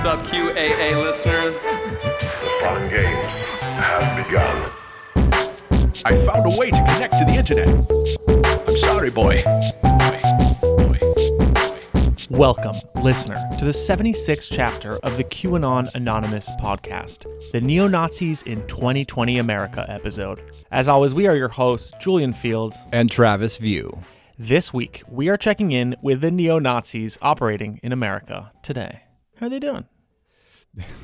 What's up, QAA listeners? The fun games have begun. I found a way to connect to the internet. I'm sorry, boy. Boy. Boy. Welcome, listener, to the 76th chapter of the QAnon Anonymous podcast, the Neo Nazis in 2020 America episode. As always, we are your hosts, Julian Feeld. and Travis View. This week, we are checking in with the neo Nazis operating in America today. How are they doing?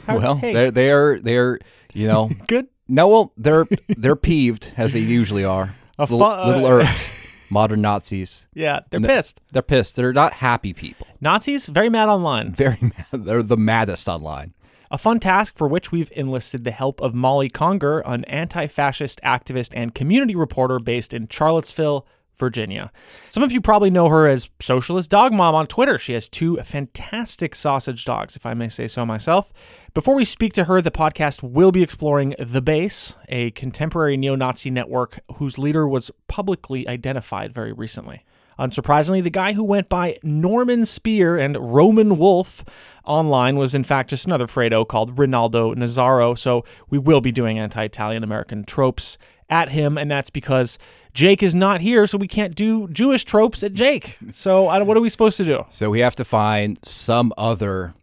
How- Well, hey, they're they're they're you know good. no well they're they're peeved as they usually are. A little, fu- uh, little irked. Modern Nazis. Yeah, they're pissed. They're pissed. They're not happy people. Nazis, very mad online. Very mad. They're the maddest online. A fun task for which we've enlisted the help of Molly Conger, an anti fascist activist and community reporter based in Charlottesville, Virginia. Some of you probably know her as Socialist Dog Mom on Twitter. She has two fantastic sausage dogs, if I may say so myself. Before we speak to her, the podcast will be exploring The Base, a contemporary neo Nazi network whose leader was publicly identified very recently. Unsurprisingly, the guy who went by Norman Spear and Roman Wolf online was in fact just another Fredo called Rinaldo Nazzaro. So we will be doing anti Italian American tropes at him, and that's because Jake is not here, so we can't do Jewish tropes at Jake. So I don't- what are we supposed to do? So we have to find some other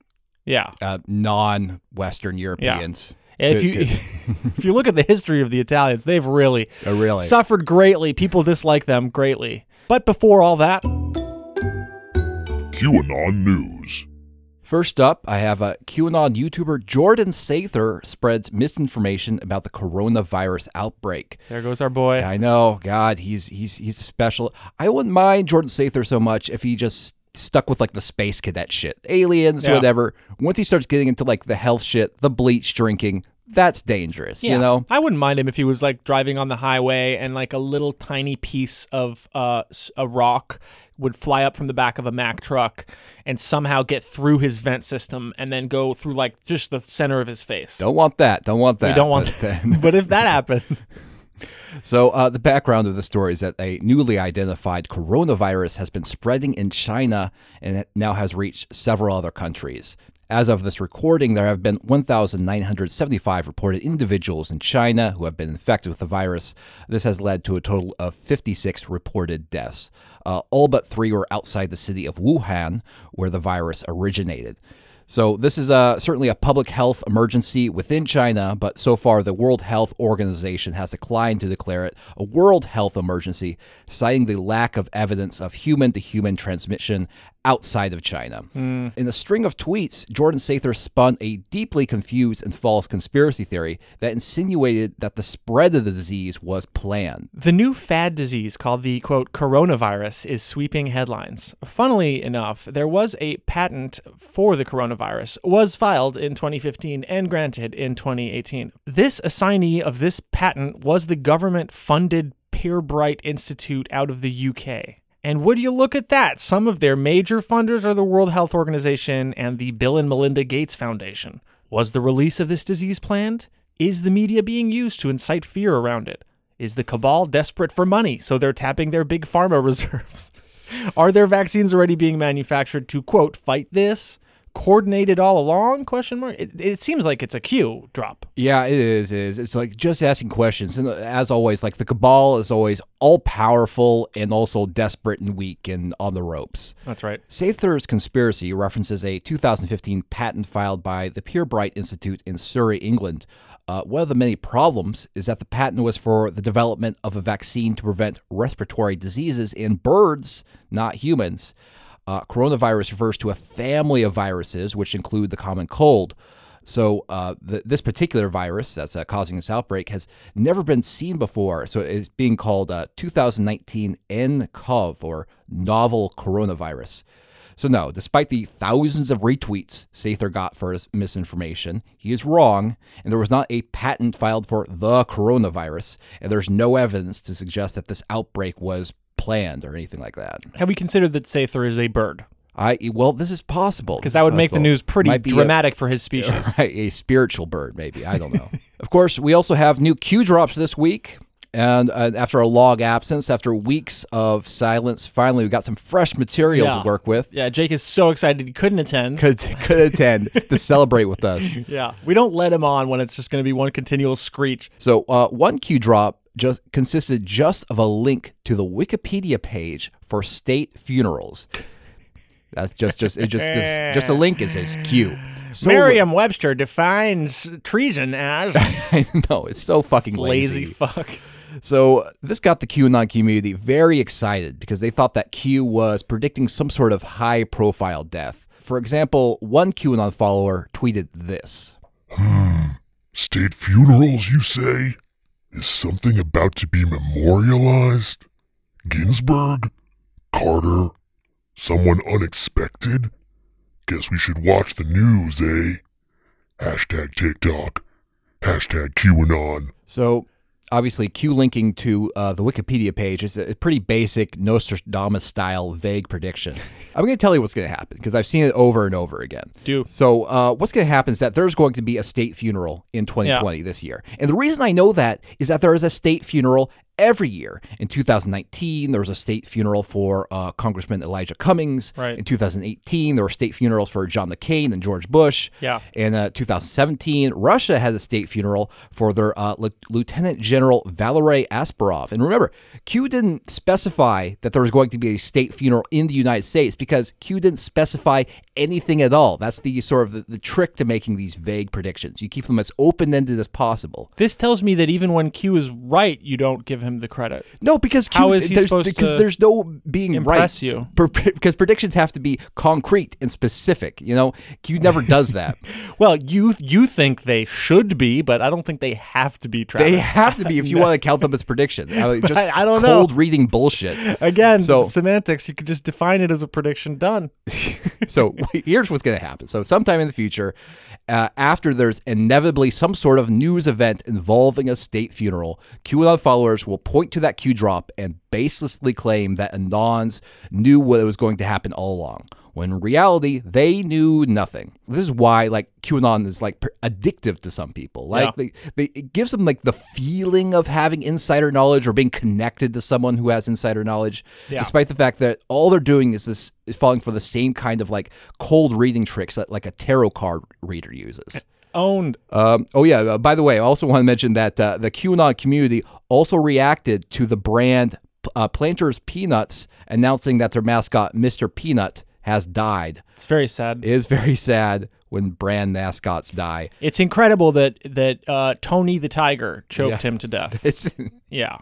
Yeah. uh, non-Western Europeans. If you if you look at the history of the Italians, they've really Oh, really? suffered greatly. People dislike them greatly. But before all that, QAnon News. First up, I have a QAnon YouTuber Jordan Sather spreads misinformation about the coronavirus outbreak. there goes our boy. I know, God, he's he's he's special. I wouldn't mind Jordan Sather so much if he just stuck with like the space cadet shit, aliens, Yeah. whatever. Once he starts getting into like the health shit, the bleach drinking, that's dangerous. You know, I wouldn't mind him if he was like driving on the highway and like a little tiny piece of uh, s- a rock would fly up from the back of a Mack truck and somehow get through his vent system and then go through like just the center of his face. don't want that. Don't want that. we don't want But that. then- but if that happened, So, uh, the background of the story is that a newly identified coronavirus has been spreading in China and it now has reached several other countries. As of this recording, there have been 1,975 reported individuals in China who have been infected with the virus. This has led to a total of 56 reported deaths. Uh, all but three were outside the city of Wuhan, where the virus originated. So this is uh, certainly a public health emergency within China, but so far the World Health Organization has declined to declare it a world health emergency, citing the lack of evidence of human-to-human transmission outside of China. Hmm. In a string of tweets, Jordan Sather spun a deeply confused and false conspiracy theory that insinuated that the spread of the disease was planned. the new fad disease called the quote coronavirus is sweeping headlines. Funnily enough, there was a patent for the coronavirus was filed in 2015 and granted in 2018. This assignee of this patent was the government funded Pirbright Institute out of the UK. And would you look at that? Some of their major funders are the World Health Organization and the Bill and Melinda Gates Foundation. Was the release of this disease planned? Is the media being used to incite fear around it? Is the cabal desperate for money, so they're tapping their big pharma reserves? Are there vaccines already being manufactured to quote fight this? Coordinated all along? Question mark. It, it seems like it's a Q drop. Yeah, it is. It is. It's like just asking questions, and uh, as always, like the cabal is always all powerful and also desperate and weak and on the ropes. That's right. Sather's conspiracy references a 2015 patent filed by the Pirbright Institute in Surrey, England. Uh, one of the many problems is that the patent was for the development of a vaccine to prevent respiratory diseases in birds, not humans. Uh, coronavirus refers to a family of viruses, which include the common cold. So, uh, th- this particular virus that's uh, causing this outbreak has never been seen before. So, it's being called uh, 2019 nCoV or novel coronavirus. So, no, despite the thousands of retweets Sather got for his misinformation, he is wrong, and there was not a patent filed for the coronavirus, and there's no evidence to suggest that this outbreak was planned or anything like that. Have we considered that Sather is a bird? I well, this is possible Because that would make the news pretty be a- dramatic for his species. Right, a spiritual bird, maybe. I don't know. of course, we also have new Q drops this week. And uh, after a long absence, after weeks of silence, finally we got some fresh material Yeah. to work with. Yeah, Jake is so excited he couldn't attend. Could, could attend to celebrate with us. Yeah, we don't let him on when it's just going to be one continual screech. So uh, one Q drop just consisted just of a link to the Wikipedia page for state funerals. That's just just it just just, just a link. It says Q. So Merriam-Webster defines treason as I know it's so fucking lazy lazy. fuck. So this got the QAnon community very excited because they thought that Q was predicting some sort of high-profile death. For example, one QAnon follower tweeted this. hmm. State funerals, you say? Is something about to be memorialized? Ginsburg? Carter? Someone unexpected? Guess we should watch the news, eh? Hashtag TikTok. Hashtag QAnon. So obviously, Q linking to uh, the Wikipedia page is a pretty basic Nostradamus style vague prediction. I'm going to tell you what's going to happen because I've seen it over and over again. Do. So uh, what's going to happen is that there's going to be a state funeral in 2020 this year, and the reason I know that is that there is a state funeral every year. In 2019, there was a state funeral for uh, Congressman Elijah Cummings. Right. In 2018, there were state funerals for John McCain and George Bush. Yeah. In uh, 2017, Russia had a state funeral for their uh, Lieu- Lieutenant General Valery Asapov. And remember, Q didn't specify that there was going to be a state funeral in the United States because Q didn't specify anything at all. That's the sort of the, the trick to making these vague predictions. You keep them as open ended as possible. This tells me that even when Q is right, you don't give him the credit. No, because Q, How is he there's, supposed because to there's no being impress right. you? Per- because predictions have to be concrete and specific. You know, Q never does that. Well, you you think they should be, but I don't think they have to be. Travis. They have to be if you want to count them as predictions. I mean, Just I- don't know. cold reading bullshit. Again, So- semantics. You could just define it as a prediction. Done. So here's what's going to happen. So sometime in the future, uh, after there's inevitably some sort of news event involving a state funeral, QAnon followers will point to that Q drop and baselessly claim that Anons knew what was going to happen all along. When in reality, they knew nothing. This is why, like, QAnon is like addictive to some people. Like, Yeah. they, they, it gives them like the feeling of having insider knowledge or being connected to someone who has insider knowledge, Yeah. despite the fact that all they're doing is this is falling for the same kind of like cold reading tricks that like a tarot card reader uses. Owned. Um, oh yeah. Uh, by the way, I also want to mention that uh, the QAnon community also reacted to the brand uh, Planters Peanuts announcing that their mascot Mr. Peanut has died. It's very sad. It is very sad when brand mascots die. It's incredible that that uh, Tony the Tiger choked him to death. It's Yeah.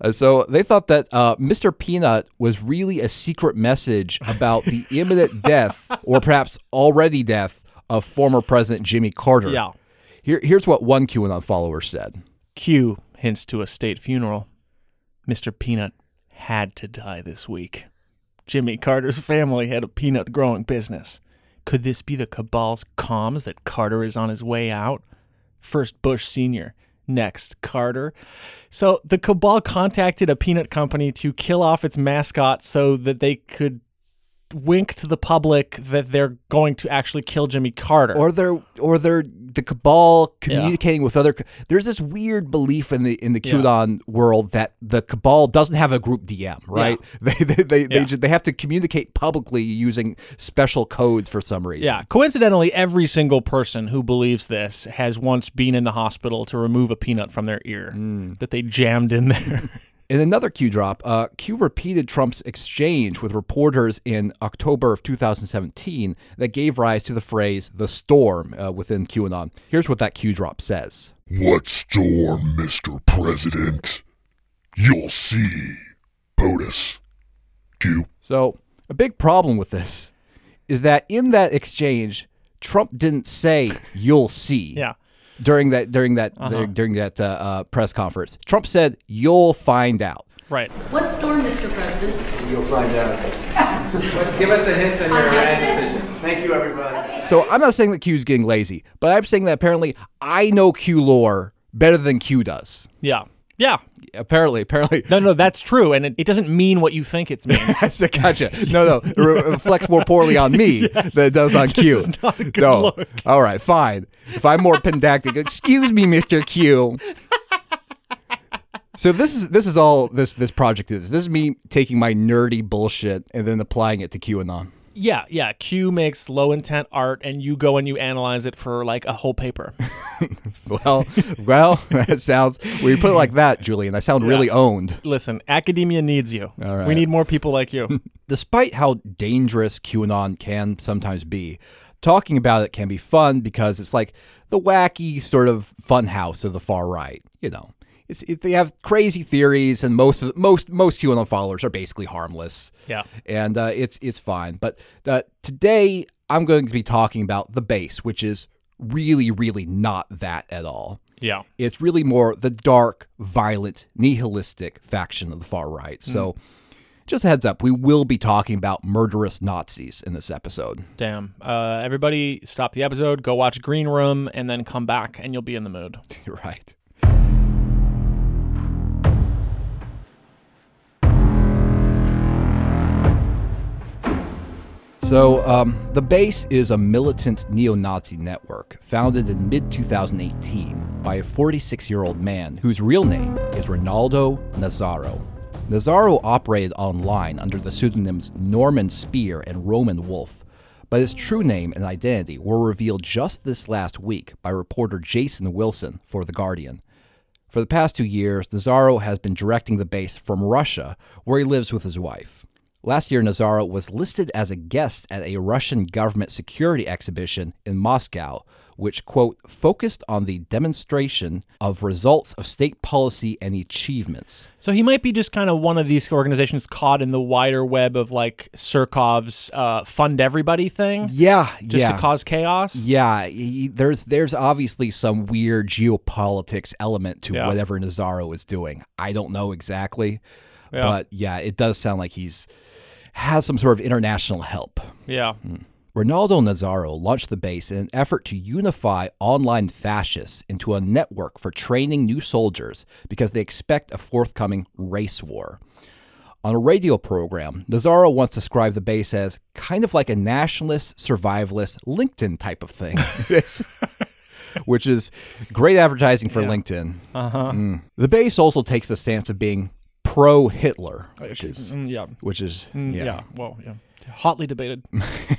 Uh, so they thought that uh, Mr. Peanut was really a secret message about the imminent death, or perhaps already death, of former President Jimmy Carter. Yeah. Here, here's what one QAnon follower said. Q hints to a state funeral. Mr. Peanut had to die this week. Jimmy Carter's family had a peanut growing business. Could this be the cabal's comms that Carter is on his way out? First Bush Sr., next Carter. So the cabal contacted a peanut company to kill off its mascot so that they could wink to the public that they're going to actually kill Jimmy Carter. Or they're, or they're the cabal communicating with other. There's this weird belief in the in the Yeah. QAnon world that the cabal doesn't have a group DM, right? They they they, Yeah. they, ju- they have to communicate publicly using special codes for some reason. Yeah. Coincidentally, every single person who believes this has once been in the hospital to remove a peanut from their ear mm. that they jammed in there. In another Q drop, uh, Q repeated Trump's exchange with reporters in October of 2017 that gave rise to the phrase "the storm" uh, within QAnon. Here's what that Q drop says. What storm, Mr. President? You'll see. POTUS. Q. So, a big problem with this is that in that exchange, Trump didn't say "you'll see." yeah. During that during that during that uh, uh, press conference, Trump said "you'll find out." Right. What storm, Mr. President? You'll find out. Give us a hint on your Yes. Thank you, everybody. So I'm not saying that Q's getting lazy, but I'm saying that apparently I know Q lore better than Q does. Yeah. Yeah. Apparently, apparently. No, no, that's true. And it, it doesn't mean what you think it means. Gotcha. No, no, it re- reflects more poorly on me than it does on Q. is not a good no. look. All right, fine. If I'm more pedantic, excuse me, Mr. Q. So this is this is all this this project is. This is me taking my nerdy bullshit and then applying it to QAnon. Yeah, yeah. Q makes low intent art, and you go and you analyze it for like a whole paper. Well, well, that sounds. When you put it like that, Julian, I sound really owned. Listen, academia needs you. Right. We need more people like you. Despite how dangerous QAnon can sometimes be, talking about it can be fun because it's like the wacky sort of fun house of the far right. You know, it's, it, they have crazy theories, and most of most most QAnon followers are basically harmless. Yeah. and uh, it's it's fine. But uh, today I'm going to be talking about the base, which is really really not that at all. yeah. It's really more the dark, violent, nihilistic faction of the far right. So, just a heads up, we will be talking about murderous Nazis in this episode. Damn. Uh, everybody, stop the episode. Go watch Green Room, and then come back, and you'll be in the mood. right. So, um, the base is a militant neo Nazi network founded in mid 2018 by a 46 year old man whose real name is Ronaldo Nazzaro. Nazzaro operated online under the pseudonyms Norman Spear and Roman Wolf, but his true name and identity were revealed just this last week by reporter Jason Wilson for The Guardian. For the past two years, Nazzaro has been directing the base from Russia, where he lives with his wife. Last year, Nazzaro was listed as a guest at a Russian government security exhibition in Moscow, which, quote, focused on the demonstration of results of state policy and achievements. So he might be just kind of one of these organizations caught in the wider web of like Surkov's uh, fund everybody thing, Yeah, just yeah. to cause chaos. Yeah, y- there's there's obviously some weird geopolitics element to Yeah. whatever Nazzaro is doing. I don't know exactly, Yeah. but yeah, it does sound like he's has some sort of international help. Yeah. Ronaldo Nazzaro launched the base in an effort to unify online fascists into a network for training new soldiers because they expect a forthcoming race war. On a radio program, Nazzaro once described the base as kind of like a nationalist, survivalist LinkedIn type of thing. Which is great advertising for LinkedIn. Uh-huh. The base also takes the stance of being pro Hitler, which is Mm, yeah. which is Mm, yeah. Well, yeah. Hotly debated.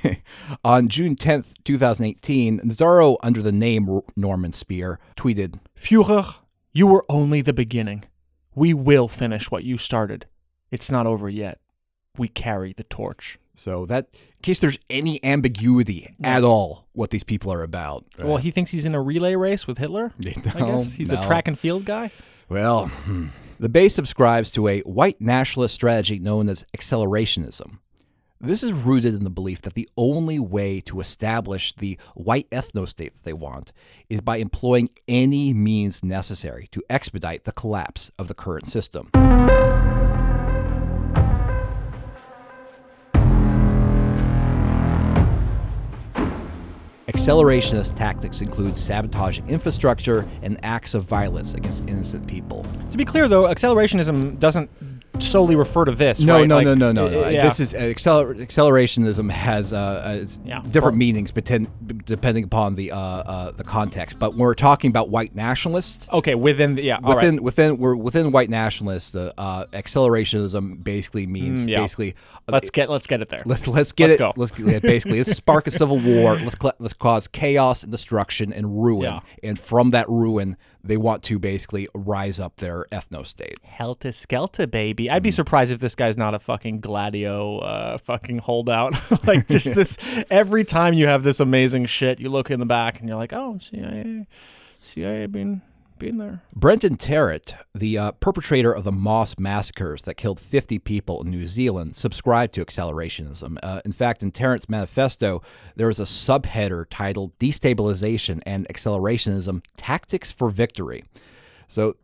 On June 10th, 2018, Nazzaro, under the name Norman Spear, tweeted, Führer, you were only the beginning. We will finish what you started. It's not over yet. We carry the torch. so that in case there's any ambiguity at all what these people are about. Well, he thinks he's in a relay race with Hitler. I guess he's a track and field guy. Well, hmm. The base subscribes to a white nationalist strategy known as accelerationism. This is rooted in the belief that the only way to establish the white ethnostate that they want is by employing any means necessary to expedite the collapse of the current system. Accelerationist tactics include sabotaging infrastructure and acts of violence against innocent people. To be clear, though, accelerationism doesn't solely refer to this. No, right? no, Like, no, no, no, no. uh, yeah. This is acceler- accelerationism has uh, uh, Yeah. different Well- meanings pretend, depending upon the uh, uh, the context. But when we're talking about white nationalists, okay within the yeah. within right. within we're within white nationalists, the uh, accelerationism basically means Mm, yeah. basically Let's get let's get it there. Let's let's get Let's it. go. Let's yeah, basically let's spark a civil war. Let's let's cause chaos and destruction and ruin. And from that ruin, they want to basically rise up their ethno state. Helter Skelter, baby. I'd be surprised if this guy's not a fucking Gladio uh, fucking holdout. like, just this, every time you have this amazing shit, you look in the back and you're like, oh, CIA, CIA being, being there. Brenton Tarrant, the uh, perpetrator of the Moss massacres that killed 50 people in New Zealand, subscribed to accelerationism. Uh, in fact, in Tarrant's manifesto, there is a subheader titled Destabilization and Accelerationism Tactics for Victory. So,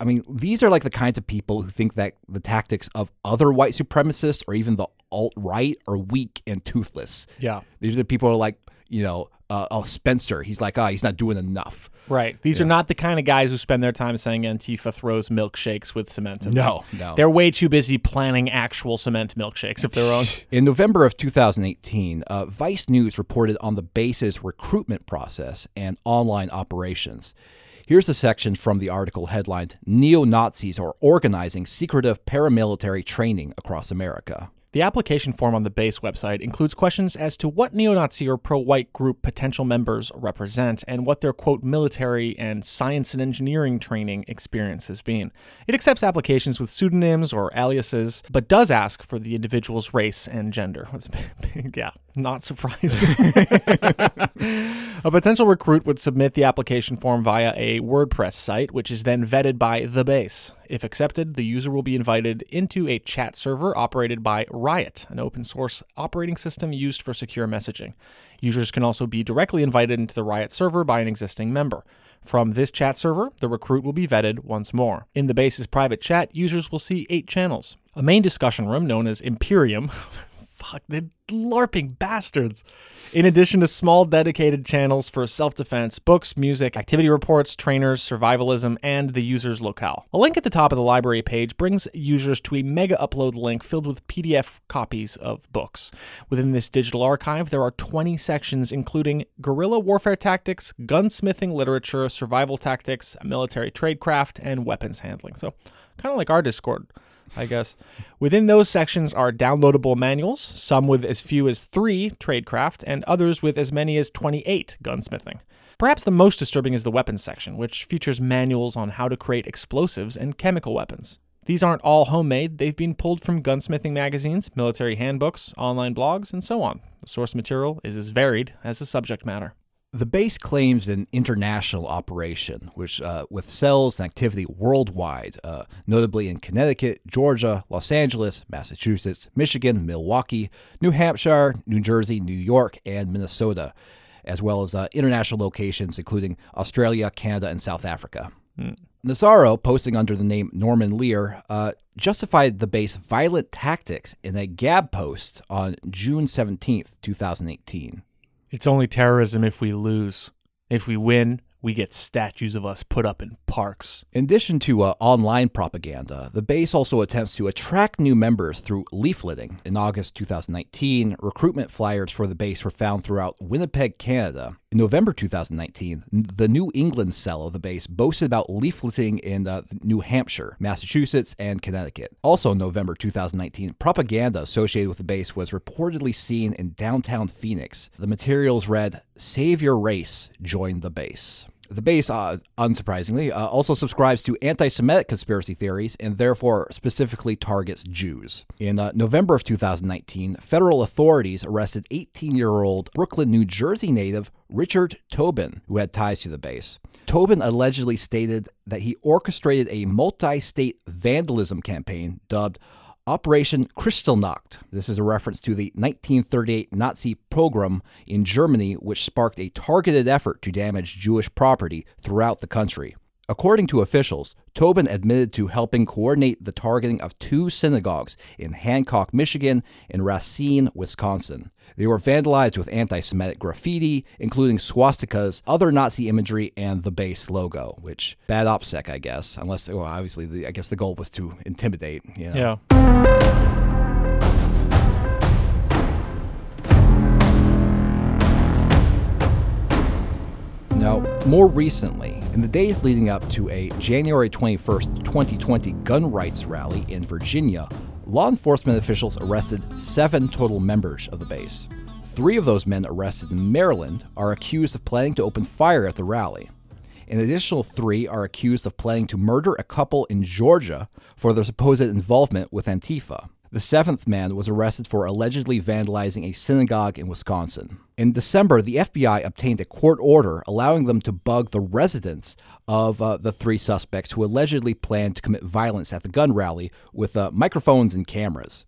I mean, these are like the kinds of people who think that the tactics of other white supremacists or even the alt right are weak and toothless. Yeah. These are the people who are like, you know, uh, oh, Spencer, he's like, oh, he's not doing enough. Right. These are not the kind of guys who spend their time saying Antifa throws milkshakes with cement in them. No, no. They're way too busy planning actual cement milkshakes of their own. In November of 2018, uh, Vice News reported on the base's recruitment process and online operations. Here's a section from the article headlined Neo Nazis Are Organizing Secretive Paramilitary Training Across America. The application form on the base website includes questions as to what neo Nazi or pro white group potential members represent and what their quote military and science and engineering training experience has been. It accepts applications with pseudonyms or aliases, but does ask for the individual's race and gender. yeah, not surprising. a potential recruit would submit the application form via a WordPress site, which is then vetted by the base. If accepted, the user will be invited into a chat server operated by Riot, an open source operating system used for secure messaging. Users can also be directly invited into the Riot server by an existing member. From this chat server, the recruit will be vetted once more. In the base's private chat, users will see eight channels. A main discussion room known as Imperium fuck, the LARPing bastards. In addition to small dedicated channels for self defense, books, music, activity reports, trainers, survivalism, and the user's locale. A link at the top of the library page brings users to a mega upload link filled with PDF copies of books. Within this digital archive, there are 20 sections including guerrilla warfare tactics, gunsmithing literature, survival tactics, military tradecraft, and weapons handling. So, kind of like our Discord. I guess. Within those sections are downloadable manuals, some with as few as three tradecraft, and others with as many as 28 gunsmithing. Perhaps the most disturbing is the weapons section, which features manuals on how to create explosives and chemical weapons. These aren't all homemade, they've been pulled from gunsmithing magazines, military handbooks, online blogs, and so on. The source material is as varied as the subject matter. The base claims an international operation, which uh, with cells and activity worldwide, uh, notably in Connecticut, Georgia, Los Angeles, Massachusetts, Michigan, Milwaukee, New Hampshire, New Jersey, New York, and Minnesota, as well as uh, international locations including Australia, Canada, and South Africa. Mm. Nazzaro, posting under the name Norman Lear, uh, justified the base violent tactics in a Gab post on June 17th, 2018. It's only terrorism if we lose. If we win, we get statues of us put up in parks. In addition to uh, online propaganda, the base also attempts to attract new members through leafleting. In August 2019, recruitment flyers for the base were found throughout Winnipeg, Canada. In November 2019, the New England cell of the base boasted about leafleting in uh, New Hampshire, Massachusetts, and Connecticut. Also in November 2019, propaganda associated with the base was reportedly seen in downtown Phoenix. The materials read, Save your race, join the base. The base, uh, unsurprisingly, uh, also subscribes to anti Semitic conspiracy theories and therefore specifically targets Jews. In uh, November of 2019, federal authorities arrested 18 year old Brooklawn, New Jersey native Richard Tobin, who had ties to the base. Tobin allegedly stated that he orchestrated a multi state vandalism campaign dubbed Operation Kristallnacht. This is a reference to the 1938 Nazi pogrom in Germany, which sparked a targeted effort to damage Jewish property throughout the country. According to officials, Tobin admitted to helping coordinate the targeting of two synagogues in Hancock, Michigan and Racine, Wisconsin. They were vandalized with anti Semitic graffiti, including swastikas, other Nazi imagery, and the base logo, which bad OPSEC, I guess, unless, well, obviously, the, I guess the goal was to intimidate. You know? Yeah. Now, more recently, in the days leading up to a January 21st, 2020 gun rights rally in Virginia, law enforcement officials arrested seven total members of the base. Three of those men arrested in Maryland are accused of planning to open fire at the rally. An additional three are accused of planning to murder a couple in Georgia for their supposed involvement with Antifa. The seventh man was arrested for allegedly vandalizing a synagogue in Wisconsin. In December, the FBI obtained a court order allowing them to bug the residence of uh, the three suspects who allegedly planned to commit violence at the gun rally with uh, microphones and cameras.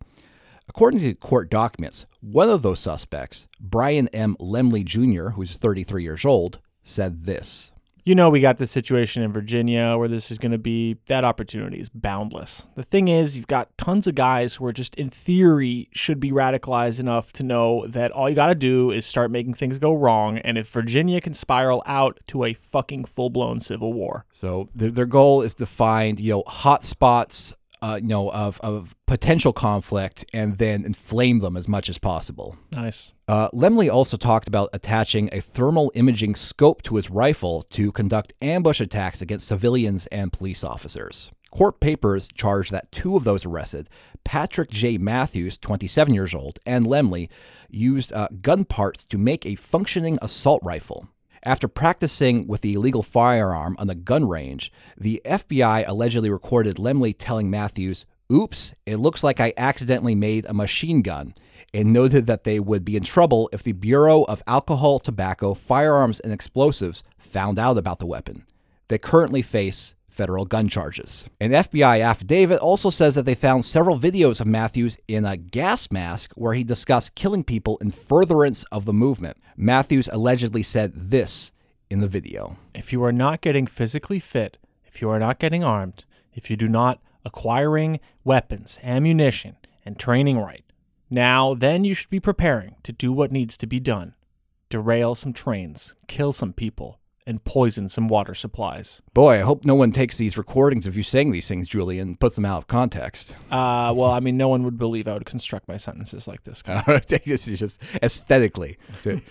According to court documents, one of those suspects, Brian M. Lemley Jr., who's 33 years old, said this you know we got this situation in Virginia where this is going to be that opportunity is boundless. The thing is, you've got tons of guys who are just in theory should be radicalized enough to know that all you got to do is start making things go wrong and if Virginia can spiral out to a fucking full-blown civil war. So their, their goal is to find, you know, hot spots uh, you know, of, of potential conflict and then inflame them as much as possible. Nice. Uh, Lemley also talked about attaching a thermal imaging scope to his rifle to conduct ambush attacks against civilians and police officers. Court papers charge that two of those arrested, Patrik J. Mathews, 27 years old, and Lemley, used uh, gun parts to make a functioning assault rifle. After practicing with the illegal firearm on the gun range, the FBI allegedly recorded Lemley telling Mathews, Oops, it looks like I accidentally made a machine gun, and noted that they would be in trouble if the Bureau of Alcohol, Tobacco, Firearms, and Explosives found out about the weapon. They currently face federal gun charges. An FBI affidavit also says that they found several videos of Mathews in a gas mask where he discussed killing people in furtherance of the movement. Mathews allegedly said this in the video. If you are not getting physically fit, if you are not getting armed, if you do not acquiring weapons, ammunition, and training right, now then you should be preparing to do what needs to be done. Derail some trains, kill some people, and poison some water supplies. Boy, I hope no one takes these recordings of you saying these things, Julian, and puts them out of context. Uh, well, I mean, no one would believe I would construct my sentences like this. this is just aesthetically.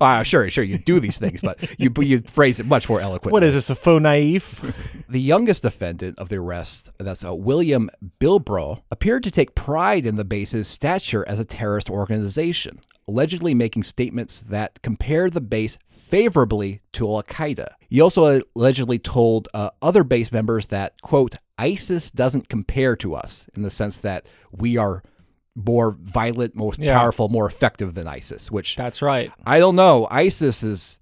Ah, sure, sure, you do these things, but you you phrase it much more eloquently. What is this, a faux naive? The youngest defendant of the arrest, that's uh, William Bilbrough, appeared to take pride in the base's stature as a terrorist organization, allegedly making statements that compare the base favorably to Al Qaeda. He also allegedly told uh, other base members that, quote, ISIS doesn't compare to us in the sense that we are more violent, more Yeah. powerful, more effective than ISIS, which That's right. I don't know. ISIS is,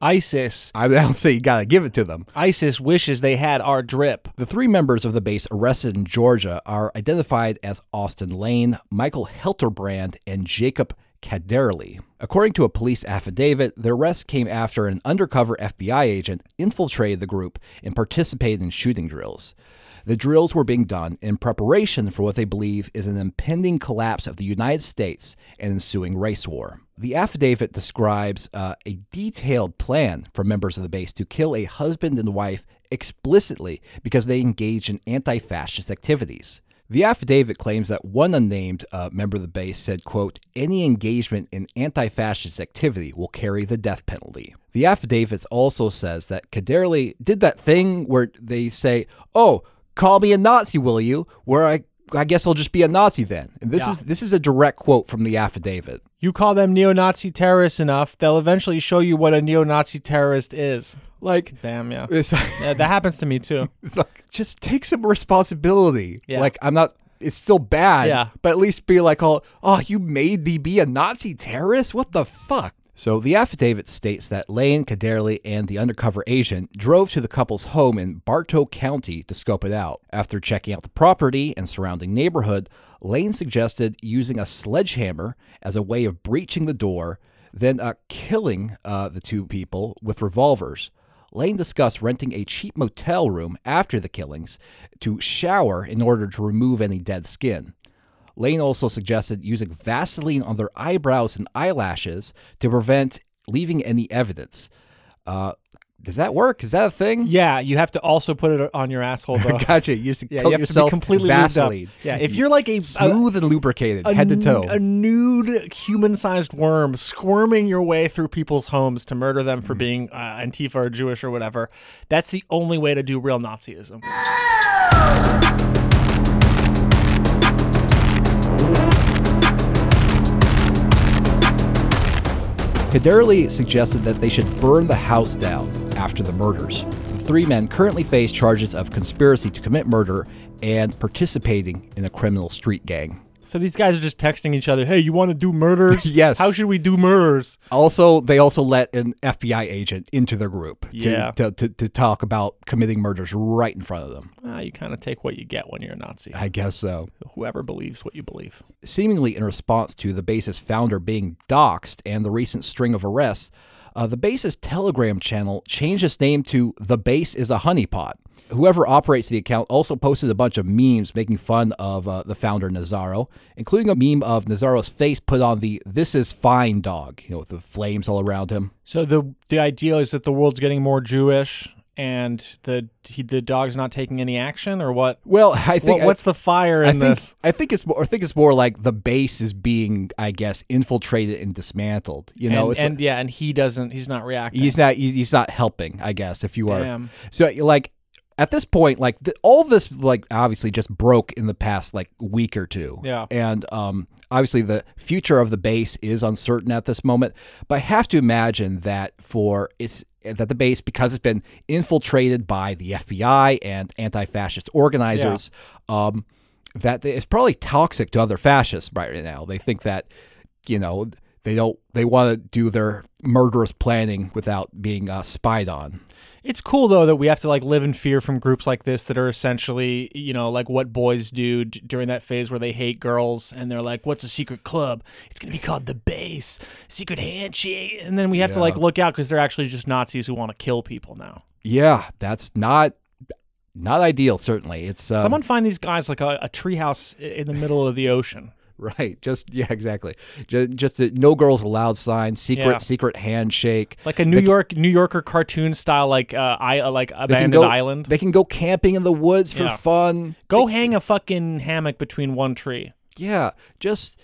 ISIS. I don't say you got to give it to them. ISIS wishes they had our drip. The three members of the base arrested in Georgia are identified as Austin Lane, Michael Helterbrand, and Jacob Kaderli. According to a police affidavit, the arrest came after an undercover FBI agent infiltrated the group and participated in shooting drills. The drills were being done in preparation for what they believe is an impending collapse of the United States and ensuing race war. The affidavit describes uh, a detailed plan for members of the base to kill a husband and wife explicitly because they engaged in anti fascist activities. The affidavit claims that one unnamed uh, member of the base said, quote, any engagement in anti-fascist activity will carry the death penalty. The affidavit also says that Kaderli did that thing where they say, oh, call me a Nazi, will you? Where I, I guess I'll just be a Nazi then. And this Yeah. is this is a direct quote from the affidavit. You call them neo Nazi terrorists enough, they'll eventually show you what a neo Nazi terrorist is. Like, Damn, yeah. it's, yeah. That happens to me too. it's like, just take some responsibility. Yeah. Like, I'm not. It's still bad. Yeah. But at least be like, oh, oh, you made me be a Nazi terrorist. What the fuck? So the affidavit states that Lane Kaderli and the undercover agent drove to the couple's home in Bartow County to scope it out. After checking out the property and surrounding neighborhood, Lane suggested using a sledgehammer as a way of breaching the door, then uh, killing uh, the two people with revolvers. Lane discussed renting a cheap motel room after the killings to shower in order to remove any dead skin. Lane also suggested using Vaseline on their eyebrows and eyelashes to prevent leaving any evidence. Uh, does that work? Is that a thing? Yeah, you have to also put it on your asshole, though. Gotcha. You used to Yeah, coat you have yourself to be completely. Vaseline. Yeah, if you're like a, a smooth and lubricated, a head to toe. A nude human-sized worm squirming your way through people's homes to murder them Mm. for being uh, Antifa or Jewish or whatever. That's the only way to do real Nazism. Kaderli suggested that they should burn the house down after the murders. The three men currently face charges of conspiracy to commit murder and participating in a criminal street gang. So these guys are just texting each other, "Hey, you want to do murders? Yes. How should we do murders?" Also, they also let an FBI agent into their group to, Yeah. to, to, to talk about committing murders right in front of them. Ah, you kind of take what you get when you're a Nazi. I guess so. Whoever believes what you believe. Seemingly in response to the base's founder being doxxed and the recent string of arrests, uh, the base's Telegram channel changed its name to The Base is a Honeypot. Whoever operates the account also posted a bunch of memes making fun of uh, the founder Nazzaro, including a meme of Nazzaro's face put on the "This is fine" dog, you know, with the flames all around him. So the the idea is that the world's getting more Jewish, and the he, the dog's not taking any action, or what? Well, I think What, what's the fire I in think this? I think it's more, I think it's more like the base is being, I guess, infiltrated and dismantled. You know, and, and yeah, and he doesn't. He's not reacting. he's not he's he's not helping. I guess if you are Damn. so like at this point, like th- all this like obviously just broke in the past like week or two. Yeah. and um obviously the future of the base is uncertain at this moment. But I have to imagine that for it's that the base because it's been infiltrated by the FBI and anti-fascist organizers. Um, that it's probably toxic to other fascists right now. They think that, you know, they don't they want to do their murderous planning without being uh, spied on. It's cool though that we have to like live in fear from groups like this that are essentially, you know, like what boys do d- during that phase where they hate girls and they're like, "What's a secret club? It's gonna be called the Base, Secret Handshake," and then we have to Yeah. like look out because they're actually just Nazis who want to kill people now. Yeah, that's not not ideal. Certainly, it's um, Someone find these guys like a, a treehouse i- in the middle of the ocean. right. Just yeah, exactly. Just, just a no girls allowed sign, secret Yeah. secret handshake. Like a New York New Yorker cartoon style, like uh, I uh, like They can abandoned go. island. They can go camping in the woods for Yeah. fun. Go hang a fucking hammock between one tree. Yeah, just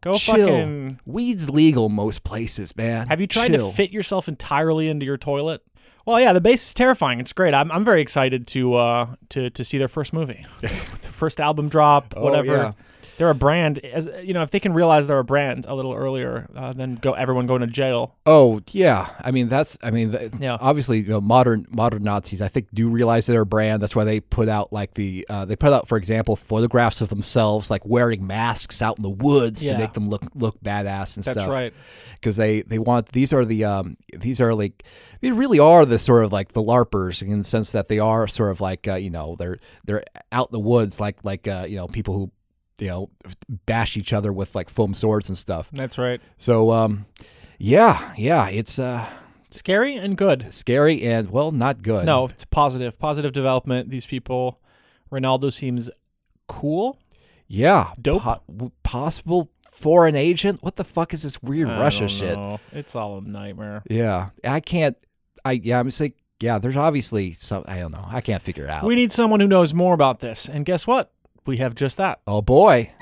Go chill. fucking. Weed's legal most places, man. Have you tried Chill. to fit yourself entirely into your toilet? Well, yeah, the base is terrifying. It's great. I'm, I'm very excited to uh to to see their first movie, the first album drop, Oh, whatever. yeah. They're a brand. As you know, if they can realize they're a brand a little earlier, uh, then go everyone going to jail. Oh yeah, I mean that's I mean th- Yeah. obviously you know, modern modern Nazis I think do realize they're a brand. That's why they put out like the uh, they put out for example photographs of themselves like wearing masks out in the woods Yeah. to make them look look badass and That's stuff. That's right. Because they they want these are the um these are like they really are the sort of like the larpers in the sense that they are sort of like uh, you know they're they're out in the woods like like uh, you know people who you know bash each other with like foam swords and stuff. That's right. So um yeah yeah it's uh Scary and good. scary and well not good No, it's positive. Positive development. These people. Ronaldo seems cool. yeah Dope. po- possible foreign agent what the fuck is this weird I russia shit. It's all a nightmare. yeah i can't i yeah i'm just like yeah there's obviously some i don't know i can't figure it out We need someone who knows more about this. And guess what? We have just that. oh boy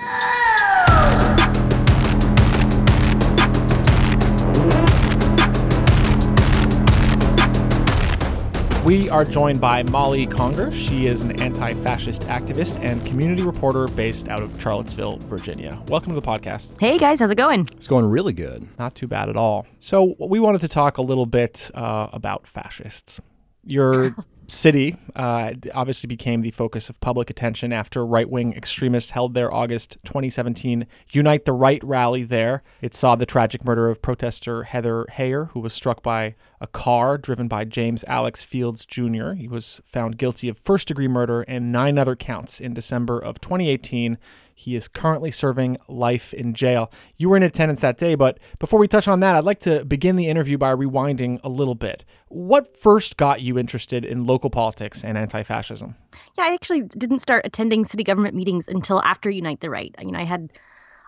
We are joined by Molly Conger. She is an anti fascist activist and community reporter based out of Charlottesville, Virginia. Welcome to the podcast. Hey guys, how's it going? it's going really good Not too bad at all. So, we wanted to talk a little bit uh, about fascists. Your city uh, obviously became the focus of public attention after right wing extremists held their August 2017 Unite the Right rally there. It saw the tragic murder of protester Heather Heyer, who was struck by a car driven by James Alex Fields Jr. He was found guilty of first degree murder and nine other counts in December of 2018. He is currently serving life in jail. You were in attendance that day, but before we touch on that, I'd like to begin the interview by rewinding a little bit. What first got you interested in local politics and anti fascism? Yeah, I actually didn't start attending city government meetings until after Unite the Right. You know, I had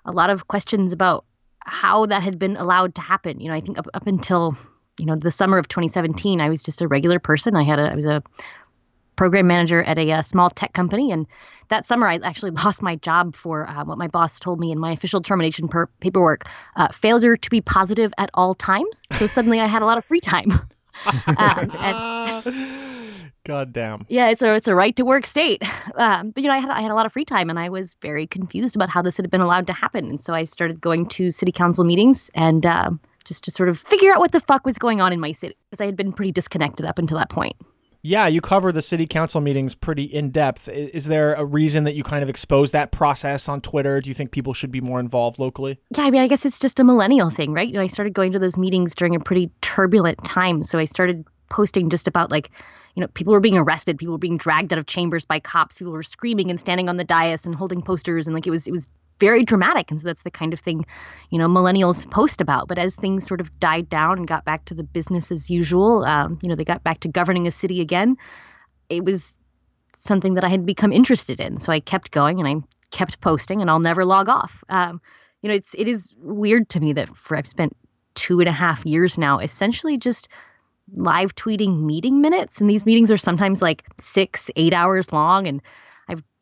a lot of questions about how that had been allowed to happen. You know, I think up, up until you know the summer of 2017, I was just a regular person. I had a I was a program manager at a, uh small tech company, and that summer I actually lost my job for uh, what my boss told me in my official termination per- paperwork: uh, failure to be positive at all times. So suddenly I had a lot of free time. um, and God damn. yeah, it's a it's a right to work state. Um, but you know, I had I had a lot of free time, and I was very confused about how this had been allowed to happen. And so I started going to city council meetings and um, just to sort of figure out what the fuck was going on in my city, because I had been pretty disconnected up until that point. Yeah, you cover the city council meetings pretty in depth. Is there a reason that you kind of expose that process on Twitter? Do you think people should be more involved locally? Yeah, I mean, I guess it's just a millennial thing, right? You know, I started going to those meetings during a pretty turbulent time, so I started posting just about like, you know, people were being arrested, people were being dragged out of chambers by cops, people were screaming and standing on the dais and holding posters, and like it was it was very dramatic, and so that's the kind of thing, you know, millennials post about. But as things sort of died down and got back to the business as usual, um, you know, they got back to governing a city again. It was something that I had become interested in, so I kept going and I kept posting, and I'll never log off. Um, you know, it's it is weird to me that for I've spent two and a half years now, essentially just live tweeting meeting minutes, and these meetings are sometimes like six, eight hours long, and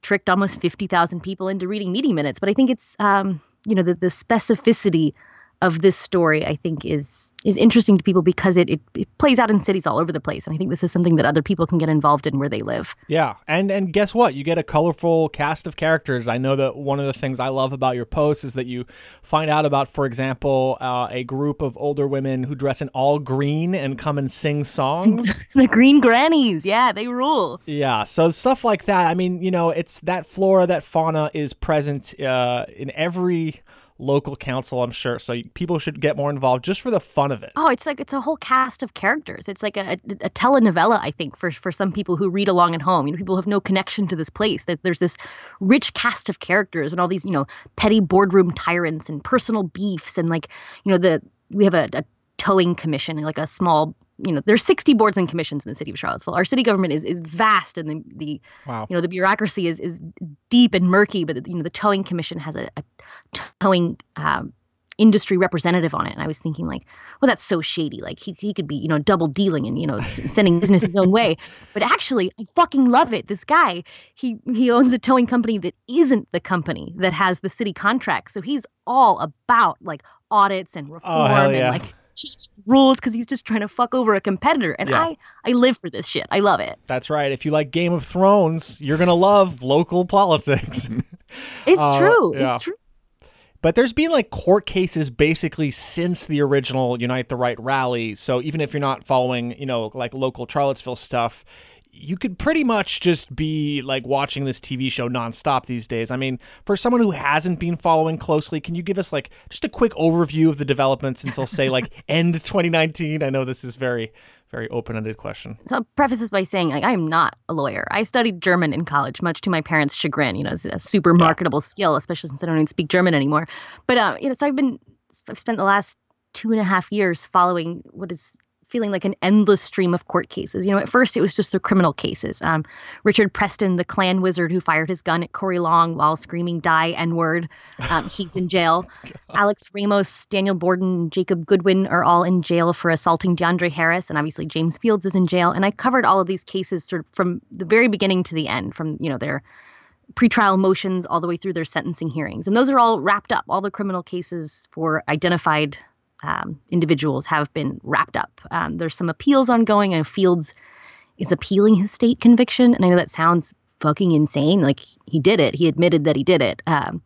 tricked almost fifty thousand people into reading meeting minutes. But I think it's um, you know the the specificity of this story I think is is interesting to people because it, it, it plays out in cities all over the place and i think this is something that other people can get involved in where they live Yeah, and and guess what? You get a colorful cast of characters. I know that one of the things I love about your posts is that you find out about, for example, uh, a group of older women who dress in all green and come and sing songs. the green grannies yeah they rule yeah, so stuff like that. I mean, you know, it's that flora, that fauna is present uh, in every local council, I'm sure. So people should get more involved just for the fun of it. oh it's like it's a whole cast of characters it's like a, a telenovela i think for for some people who read along at home you know people have no connection to this place There- there's this rich cast of characters and all these you know petty boardroom tyrants and personal beefs and like you know the we have a, a towing commission like a small you know there's 60 boards and commissions in the city of charlottesville our city government is is vast and the, the Wow. you know the bureaucracy is is deep and murky but you know the towing commission has a, a towing um, industry representative on it and i was thinking like well that's so shady like he, he could be you know double dealing and you know sending business his own way but actually i fucking love it this guy he he owns a towing company that isn't the company that has the city contract so he's all about like audits and reform hell yeah. and like rules because he's just trying to fuck over a competitor and Yeah. i i live for this shit i love it That's right. If you like Game of Thrones, you're going to love local politics. it's Uh, true yeah. it's true But there's been like court cases basically since the original Unite the Right rally. So even if you're not following, you know, like local Charlottesville stuff, you could pretty much just be like watching this TV show nonstop these days. I mean, for someone who hasn't been following closely, can you give us like just a quick overview of the developments until say like end 2019? I know this is very, very open-ended question. So I'll preface this by saying like I am not a lawyer. I studied German in college, much to my parents' chagrin. You know, it's a super marketable skill, especially since I don't even speak German anymore. But uh, you know, so I've been I've spent the last two and a half years following what is feeling like an endless stream of court cases. You know, at first it was just the criminal cases. Um, Richard Preston, the Klan wizard who fired his gun at Corey Long while screaming "Die N-word," um, he's in jail. Alex Ramos, Daniel Borden, Jacob Goodwin are all in jail for assaulting DeAndre Harris, and obviously James Fields is in jail. And I covered all of these cases sort of from the very beginning to the end, from you know their pretrial motions all the way through their sentencing hearings, and those are all wrapped up. All the criminal cases for identified um, individuals have been wrapped up. Um, there's some appeals ongoing, and Fields is appealing his state conviction. And I know that sounds fucking insane. Like he did it. He admitted that he did it. Um,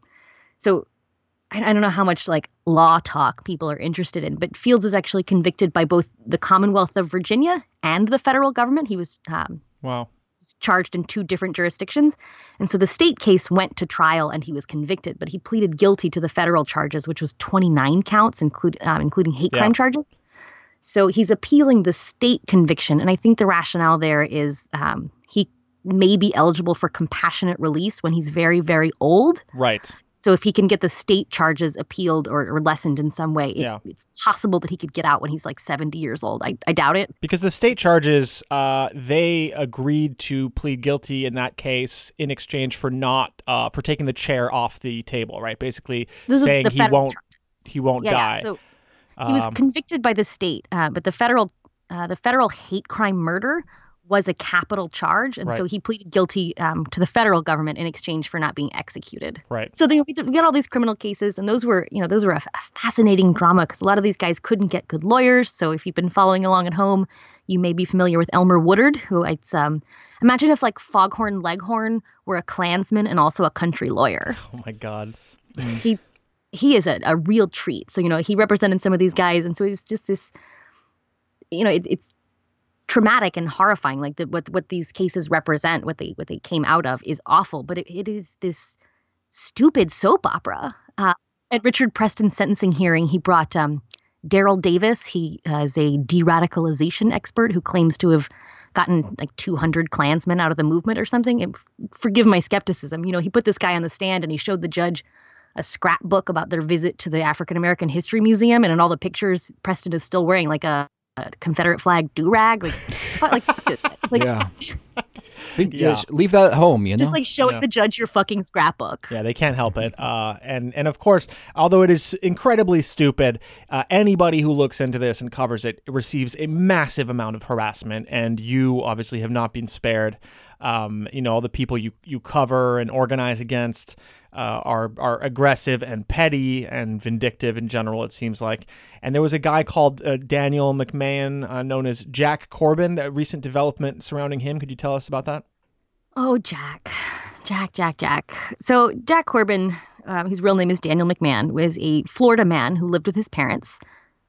so I, I don't know how much like law talk people are interested in, but Fields was actually convicted by both the Commonwealth of Virginia and the federal government. He was um, Wow. Was charged in two different jurisdictions. And so the state case went to trial and he was convicted, but he pleaded guilty to the federal charges, which was 29 counts, include, um, including hate Yeah. crime charges. So he's appealing the state conviction. And I think the rationale there is um, he may be eligible for compassionate release when he's very, very old. Right. So if he can get the state charges appealed or, or lessened in some way, it, Yeah. it's possible that he could get out when he's like 70 years old. I, I doubt it. Because the state charges, uh, they agreed to plead guilty in that case in exchange for not uh, for taking the chair off the table, right? Basically saying he won't charge. he won't Yeah, die. yeah. So he was Um, convicted by the state, uh, but the federal uh, the federal hate crime murder was a capital charge, and so he pleaded guilty um, to the federal government in exchange for not being executed. right. So they, we got all these criminal cases, and those were, you know, those were a, f- a fascinating drama because a lot of these guys couldn't get good lawyers. So if you've been following along at home, you may be familiar with Elmer Woodard, who it's um, imagine if like Foghorn Leghorn were a Klansman and also a country lawyer Oh my god. he he is a, a real treat. So you know he represented some of these guys, and so it was just this, you know, it, it's traumatic and horrifying. Like the, what what these cases represent, what they what they came out of, is awful. But it, it is this stupid soap opera. Uh, at Richard Preston's sentencing hearing, he brought um, Daryl Davis. He uh, is a de-radicalization expert who claims to have gotten like 200 Klansmen out of the movement or something. And forgive my skepticism. You know, he put this guy on the stand and he showed the judge a scrapbook about their visit to the African American History Museum, and in all the pictures, Preston is still wearing like a a Confederate flag do rag. Like, like. Like, yeah. Think- Yeah. Leave that at home, you know? just like showing Yeah. the judge your fucking scrapbook. Yeah, they can't help it. Uh, and and of course, although it is incredibly stupid, uh, anybody who looks into this and covers it receives a massive amount of harassment. And you obviously have not been spared. Um, you know, all the people you you cover and organize against uh, are are aggressive and petty and vindictive in general. It seems like. And there was a guy called uh, Daniel McMahon, uh, known as Jack Corbin. A recent development surrounding him. Could you tell us about that? Oh, Jack. Jack, Jack, Jack. So, Jack Corbin, um, whose real name is Daniel McMahon, was a Florida man who lived with his parents.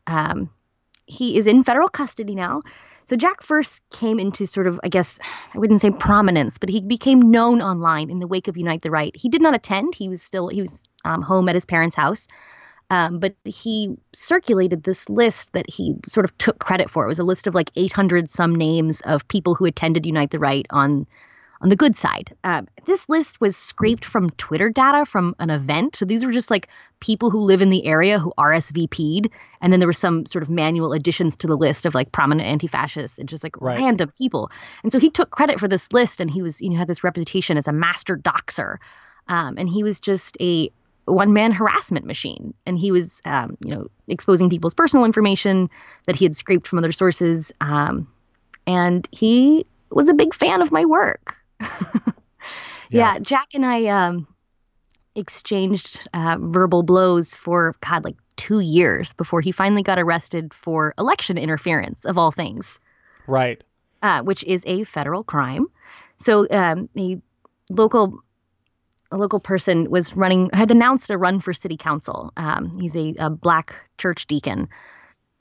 Um, he is in federal custody now. So, Jack first came into sort of, I guess, I wouldn't say prominence, but he became known online in the wake of Unite the Right. He did not attend, he was still, he was um, home at his parents' house. Um, but he circulated this list that he sort of took credit for. It was a list of like 800 some names of people who attended Unite the Right on on the good side. Um, this list was scraped from Twitter data from an event. So these were just like people who live in the area who RSVP'd, and then there were some sort of manual additions to the list of like prominent anti-fascists and just like Right. random people. And so he took credit for this list, and he was you know had this reputation as a master doxer, um, and he was just a one-man harassment machine. And he was um, you know exposing people's personal information that he had scraped from other sources, um, and he was a big fan of my work. yeah. Jack and I um, exchanged uh, verbal blows for God, like two years before he finally got arrested for election interference, of all things, Right. uh, which is a federal crime. So um, a local a local person was running had announced a run for city council. Um, he's a, a black church deacon.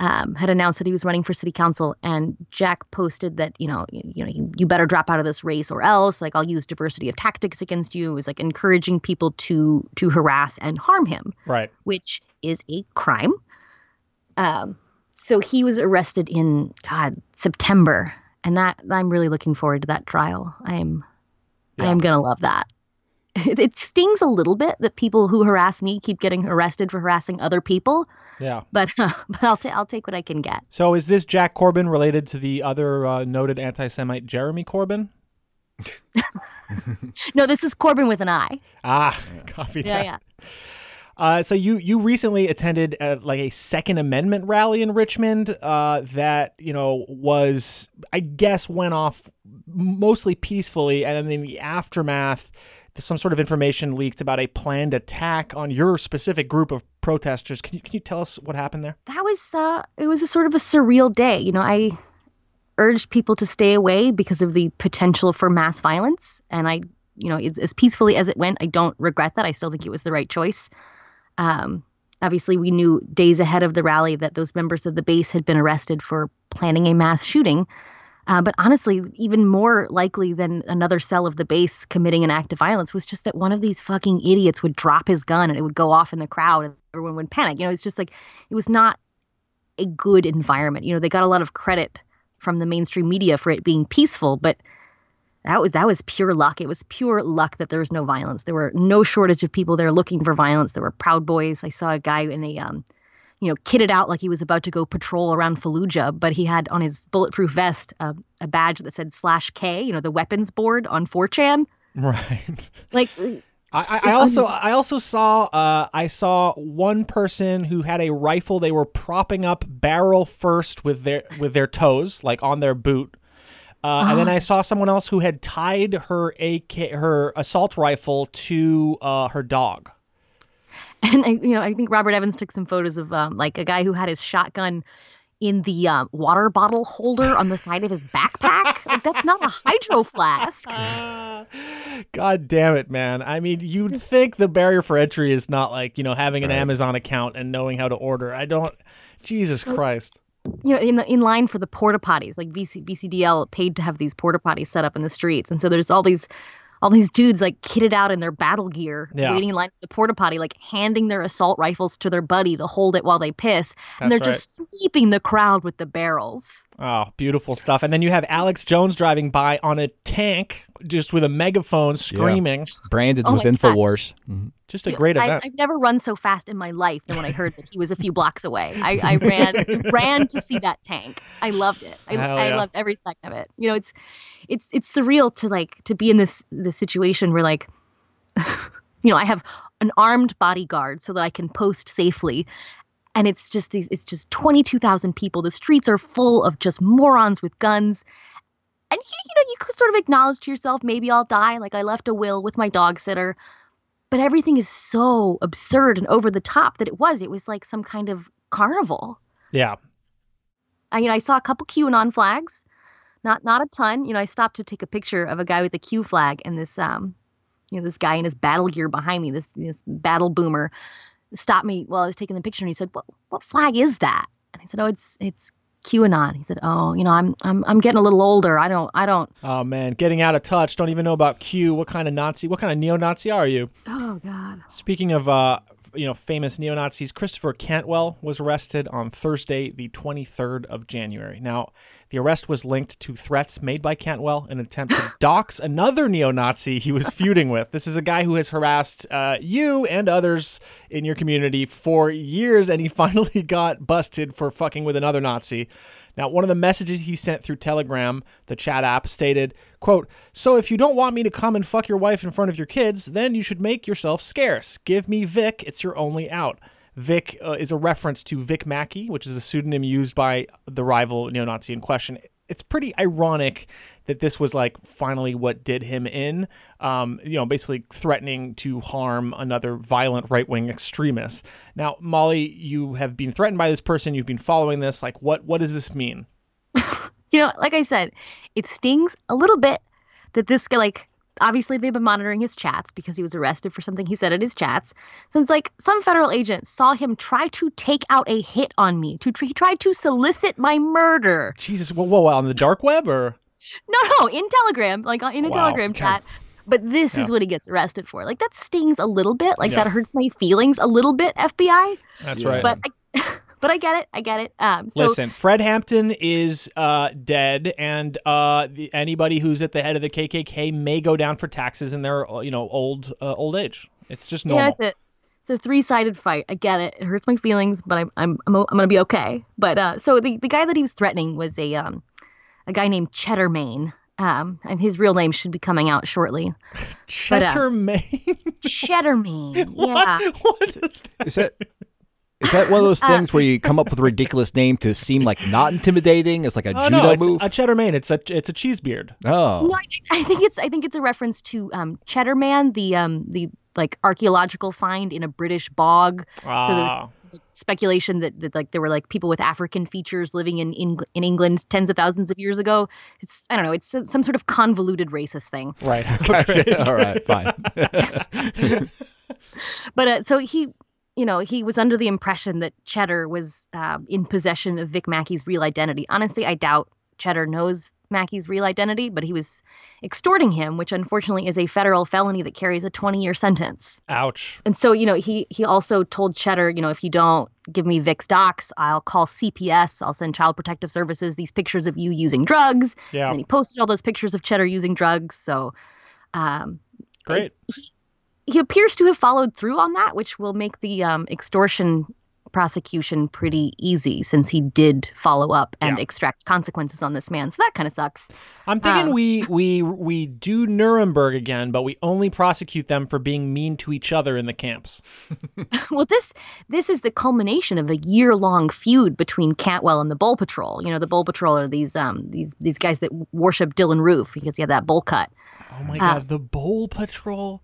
Um, had announced that he was running for city council, and Jack posted that you know you, you know you, you better drop out of this race or else like I'll use diversity of tactics against you. It was like encouraging people to to harass and harm him Right. which is a crime. Um, so he was arrested in God September, and that I'm really looking forward to that trial. I am, I am gonna love that. It, it stings a little bit that people who harass me keep getting arrested for harassing other people, Yeah. but but I'll ta- I'll take what I can get. So is this Jack Corbin related to the other uh, noted anti-Semite Jeremy Corbyn? No, this is Corbin with an I. Ah, copy that. Yeah, yeah. Uh, so you you recently attended uh like a Second Amendment rally in Richmond uh, that you know was I guess went off mostly peacefully, and then in the aftermath, some sort of information leaked about a planned attack on your specific group of protesters. Can you can you tell us what happened there? that was uh it was a sort of a surreal day. You know i urged people to stay away because of the potential for mass violence. And i you know as peacefully as it went i don't regret that. I still think it was the right choice. Um obviously we knew days ahead of the rally that those members of the base had been arrested for planning a mass shooting uh, but honestly, even more likely than another cell of the base committing an act of violence was just that one of these fucking idiots would drop his gun and it would go off in the crowd and everyone would panic. You know, it's just like it was not a good environment. You know, they got a lot of credit from the mainstream media for it being peaceful, but that was that was pure luck. It was pure luck that there was no violence. There were no shortage of people there looking for violence. There were proud boys. I saw a guy in a um, you know, kitted out like he was about to go patrol around Fallujah, but he had on his bulletproof vest uh, a badge that said slash K, you know, the weapons board on 4chan. Right. Like, I, I I also I also saw uh, I saw one person who had a rifle they were propping up barrel first with their with their toes like on their boot. Uh, and then I saw someone else who had tied her AK her assault rifle to uh, her dog. And I, you know, I think Robert Evans took some photos of um, like a guy who had his shotgun in the uh, water bottle holder on the side of his backpack. like, that's not a hydro flask. God damn it, man! I mean, you'd think the barrier for entry is not like you know having an Amazon account and knowing how to order. I don't. Jesus Christ. you know, in the in line for the porta potties, like VC, VCDL paid to have these porta potties set up in the streets, and so there's all these, all these dudes like kitted out in their battle gear, Yeah. waiting in line for the porta potty, like handing their assault rifles to their buddy to hold it while they piss, and they're That's just sweeping the crowd with the barrels. Oh, beautiful stuff. And then you have Alex Jones driving by on a tank, just with a megaphone screaming. Branded Oh with my God. InfoWars. Mhm. Just a great I, event. I've never run so fast in my life than when I heard that he was a few blocks away. I, I ran ran to see that tank. I loved it. I, Hell I loved every second of it. You know, it's it's it's surreal to like to be in this this situation where like you know I have an armed bodyguard so that I can post safely. And it's just these it's just 22,000 people. The streets are full of just morons with guns. And you, you know, you could sort of acknowledge to yourself, maybe I'll die. Like I left a will with my dog sitter but everything is so absurd and over the top that it was. It was like some kind of carnival. yeah. I mean, I saw a couple QAnon flags, not not a ton. You know, I stopped to take a picture of a guy with a Q flag and this um, you know, this guy in his battle gear behind me, this this battle boomer, stopped me while I was taking the picture and he said, "What what flag is that?" And I said, "Oh, it's it's QAnon." He said, "Oh, you know, I'm I'm I'm getting a little older. I don't I don't." Oh man, getting out of touch. Don't even know about Q. What kind of Nazi? What kind of neo-Nazi are you? Oh God. Speaking of, uh, you know, famous neo Nazis, Christopher Cantwell was arrested on Thursday, the 23rd of January. Now, the arrest was linked to threats made by Cantwell in an attempt to dox another neo Nazi he was feuding with. This is a guy who has harassed uh, you and others in your community for years, and he finally got busted for fucking with another Nazi. Now, one of the messages he sent through Telegram, the chat app, stated, quote, So if you don't want me to come and fuck your wife in front of your kids, then you should make yourself scarce. Give me Vic, it's your only out. Vic uh, is a reference to Vic Mackey, which is a pseudonym used by the rival neo Nazi in question. It's pretty ironic that this was like finally what did him in, um, you know, basically threatening to harm another violent right wing extremist. Now, Molly, you have been threatened by this person. You've been following this. Like, what what does this mean? you know, like I said, it stings a little bit that this guy, like, obviously they've been monitoring his chats because he was arrested for something he said in his chats. Since, like, some federal agent saw him try to take out a hit on me, to tr- he tried to solicit my murder. Jesus, whoa, whoa, on the dark web or? No, no, in Telegram, like uh, in a Wow, Telegram okay. chat. But this Yeah. is what he gets arrested for. Like, that stings a little bit. Like, Yeah. that hurts my feelings a little bit, FBI. That's right. But I, but I get it. I get it. Um, so Listen, Fred Hampton is uh, dead, and uh, the, anybody who's at the head of the KKK may go down for taxes in their uh, you know old uh, old age. It's just normal. Yeah, it's a it's a three sided fight. I get it. It hurts my feelings, but I'm I'm I'm, o- I'm gonna be okay. But uh, so the the guy that he was threatening was a um a guy named Cheddar Mane. Um, and his real name should be coming out shortly. Cheddar Mane. Cheddar Mane. Yeah. what is that? Is that is that one of those Uh, things where you come up with a ridiculous name to seem like not intimidating? It's like a Oh judo no, it's move. a Cheddar Mane. It's a it's a cheese beard. oh, No, I think, I think it's I think it's a reference to um Cheddar Man, the um the like archaeological find in a British bog. So there's Ah. like, speculation that, that like there were like people with African features living in Eng- in England tens of thousands of years ago. It's I don't know. It's some, some sort of convoluted racist thing. right. gotcha. All right, fine. But uh, so he, you know, he was under the impression that Cheddar was uh, in possession of Vic Mackey's real identity. Honestly, I doubt Cheddar knows Mackey's real identity, but he was extorting him, which unfortunately is a federal felony that carries a 20-year sentence. Ouch. And so, you know, he he also told Cheddar, you know, if you don't give me Vic's docs, I'll call CPS. I'll send Child Protective Services these pictures of you using drugs. Yeah. And he posted all those pictures of Cheddar using drugs. So, um, Great. he appears to have followed through on that, which will make the um, extortion prosecution pretty easy since he did follow up and Yeah. extract consequences on this man. So that kind of sucks. I'm thinking Um, we we we do Nuremberg again, but we only prosecute them for being mean to each other in the camps. well, this this is the culmination of a year long feud between Cantwell and the Bowl Patrol. You know, the Bowl Patrol are these um these these guys that worship Dylann Roof because he had that bowl cut. Oh my Uh, god, the Bowl Patrol.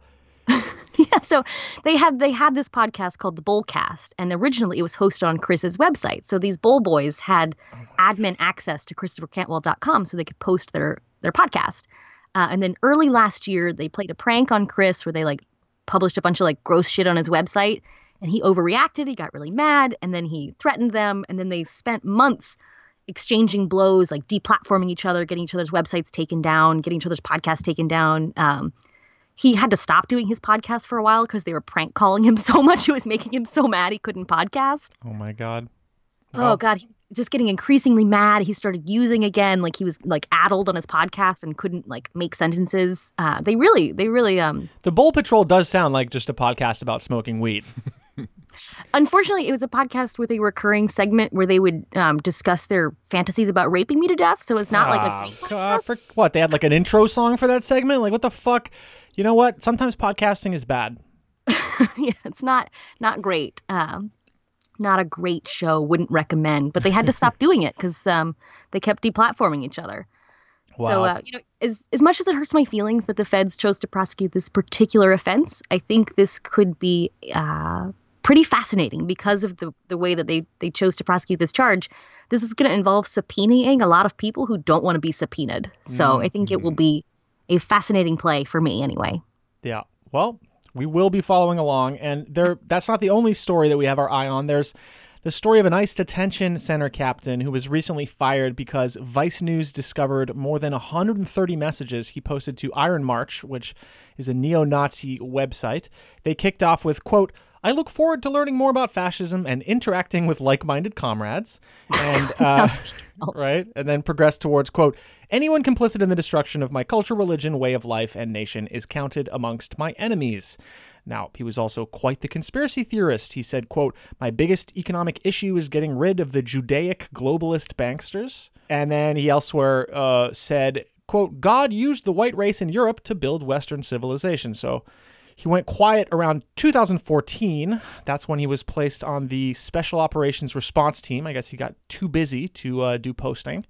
yeah, so they had they had this podcast called the Bowlcast, and originally it was hosted on Chris's website. So these Bowl Boys had admin access to ChristopherCantwell.com, so they could post their their podcast. Uh, and then early last year, they played a prank on Chris where they like published a bunch of like gross shit on his website, and he overreacted. He got really mad, and then he threatened them, and then they spent months exchanging blows, like deplatforming each other, getting each other's websites taken down, getting each other's podcasts taken down. Um, he had to stop doing his podcast for a while because they were prank calling him so much it was making him so mad he couldn't podcast Oh my god. oh god, he's just getting increasingly mad. He started using again, like he was like addled on his podcast and couldn't like make sentences. Uh, they really, they really um The Bowl Patrol does sound like just a podcast about smoking weed. Unfortunately, it was a podcast with a recurring segment where they would um, discuss their fantasies about raping me to death. So it's not like a podcast. for, what they had like an intro song for that segment? Like what the fuck? You know what? Sometimes podcasting is bad. yeah, it's not not great. Um, not a great show. Wouldn't recommend. But they had to stop doing it because um, they kept deplatforming each other. So Wow. uh, you know, as as much as it hurts my feelings that the feds chose to prosecute this particular offense, I think this could be uh, pretty fascinating because of the the way that they they chose to prosecute this charge. This is going to involve subpoenaing a lot of people who don't want to be subpoenaed. So I think it will be a fascinating play for me anyway. Yeah. Well, we will be following along, and there. That's not the only story that we have our eye on. There's the story of an ICE detention center captain who was recently fired because Vice News discovered more than 130 messages he posted to Iron March, which is a neo-Nazi website. They kicked off with quote. I look forward to learning more about fascism and interacting with like-minded comrades. And uh, right, and then progress towards quote: Anyone complicit in the destruction of my culture, religion, way of life, and nation is counted amongst my enemies. Now, he was also quite the conspiracy theorist. He said, quote, My biggest economic issue is getting rid of the Judaic globalist banksters. And then he elsewhere uh, said, quote, God used the white race in Europe to build Western civilization. So he went quiet around 2014. That's when he was placed on the Special Operations Response Team. I guess he got too busy to uh, do posting.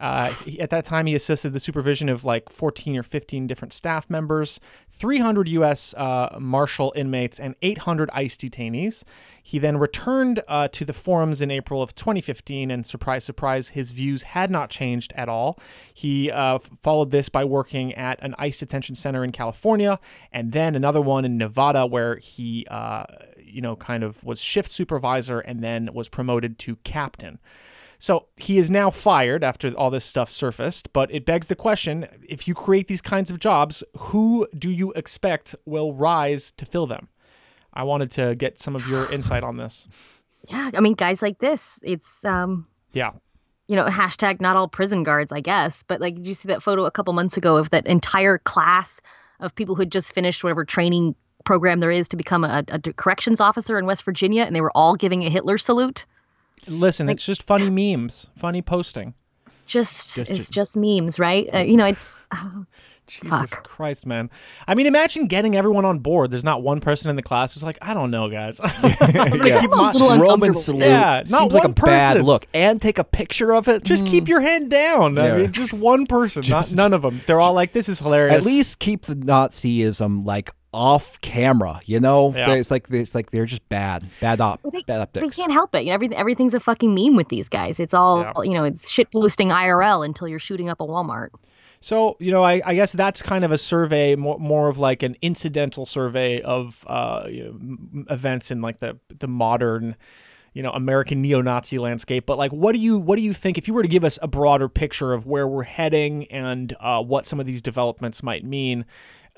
Uh, at that time, he assisted the supervision of like 14 or 15 different staff members, 300 U.S. Uh, Marshal inmates, and 800 ICE detainees. He then returned uh, to the forums in April of 2015, and surprise, surprise, his views had not changed at all. He uh, followed this by working at an ICE detention center in California, and then another one in Nevada, where he, uh, you know, kind of was shift supervisor and then was promoted to captain. So he is now fired after all this stuff surfaced, but it begs the question if you create these kinds of jobs, who do you expect will rise to fill them? I wanted to get some of your insight on this. Yeah, I mean, guys like this, it's um, Yeah. you know, hashtag not all prison guards, I guess. But like, did you see that photo a couple months ago of that entire class of people who had just finished whatever training program there is to become a, a corrections officer in West Virginia, and they were all giving a Hitler salute? Listen, it's just funny memes, funny posting. Just, Just- it's just memes, right? Uh, you know, it's uh, Jesus Fuck. Christ, man. I mean, imagine getting everyone on board. There's not one person in the class who's like, I don't know, guys. I'm gonna Yeah. keep I'm a my- little Roman salute Yeah, not seems like a one bad look. And take a picture of it. just keep your hand down. I mean, just one person, Just- not none of them. They're all like, this is hilarious. At least keep the Nazism like off camera. You know, Yeah. it's like it's like they're just bad, bad op, Well, they, bad they can't help it. You know, everything, everything's a fucking meme with these guys. It's all, Yeah. you know, it's shit posting IRL until you're shooting up a Walmart. So, you know, I, I guess that's kind of a survey, more, more of like an incidental survey of uh, you know, events in like the the modern, you know, American neo-Nazi landscape. But like, what do you what do you think if you were to give us a broader picture of where we're heading and uh, what some of these developments might mean?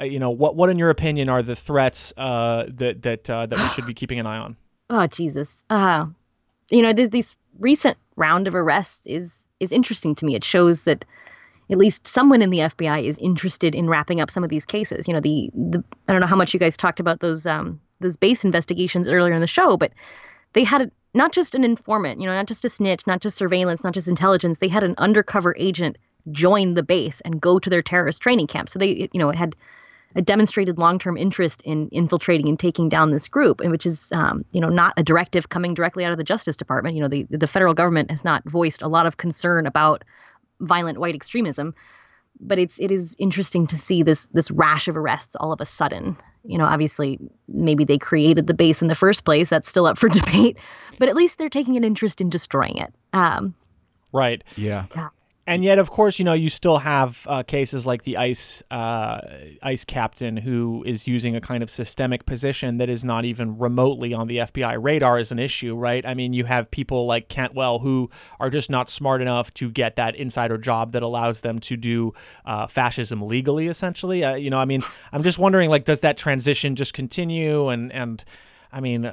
Uh, you know, what what in your opinion are the threats uh, that that uh, that we should be keeping an eye on? Oh Jesus. Uh you know, this, this recent round of arrests is is interesting to me. It shows that at least someone in the FBI is interested in wrapping up some of these cases. You know, the the I don't know how much you guys talked about those um those base investigations earlier in the show, but they had a, not just an informant, you know, not just a snitch, not just surveillance, not just intelligence. They had an undercover agent join the base and go to their terrorist training camp. So they, you know, it had a demonstrated long-term interest in infiltrating and taking down this group, and which is, um, you know, not a directive coming directly out of the Justice Department. You know, the the federal government has not voiced a lot of concern about violent white extremism, but it's it is interesting to see this this rash of arrests all of a sudden. You know, obviously, maybe they created the base in the first place. That's still up for debate, but at least they're taking an interest in destroying it. Um, Right. yeah, And yet, of course, you know you still have uh, cases like the ice uh, ice captain who is using a kind of systemic position that is not even remotely on the FBI radar as an issue, right? I mean, you have people like Cantwell who are just not smart enough to get that insider job that allows them to do uh, fascism legally, essentially. Uh, you know, I mean, I'm just wondering, like, does that transition just continue? And and I mean,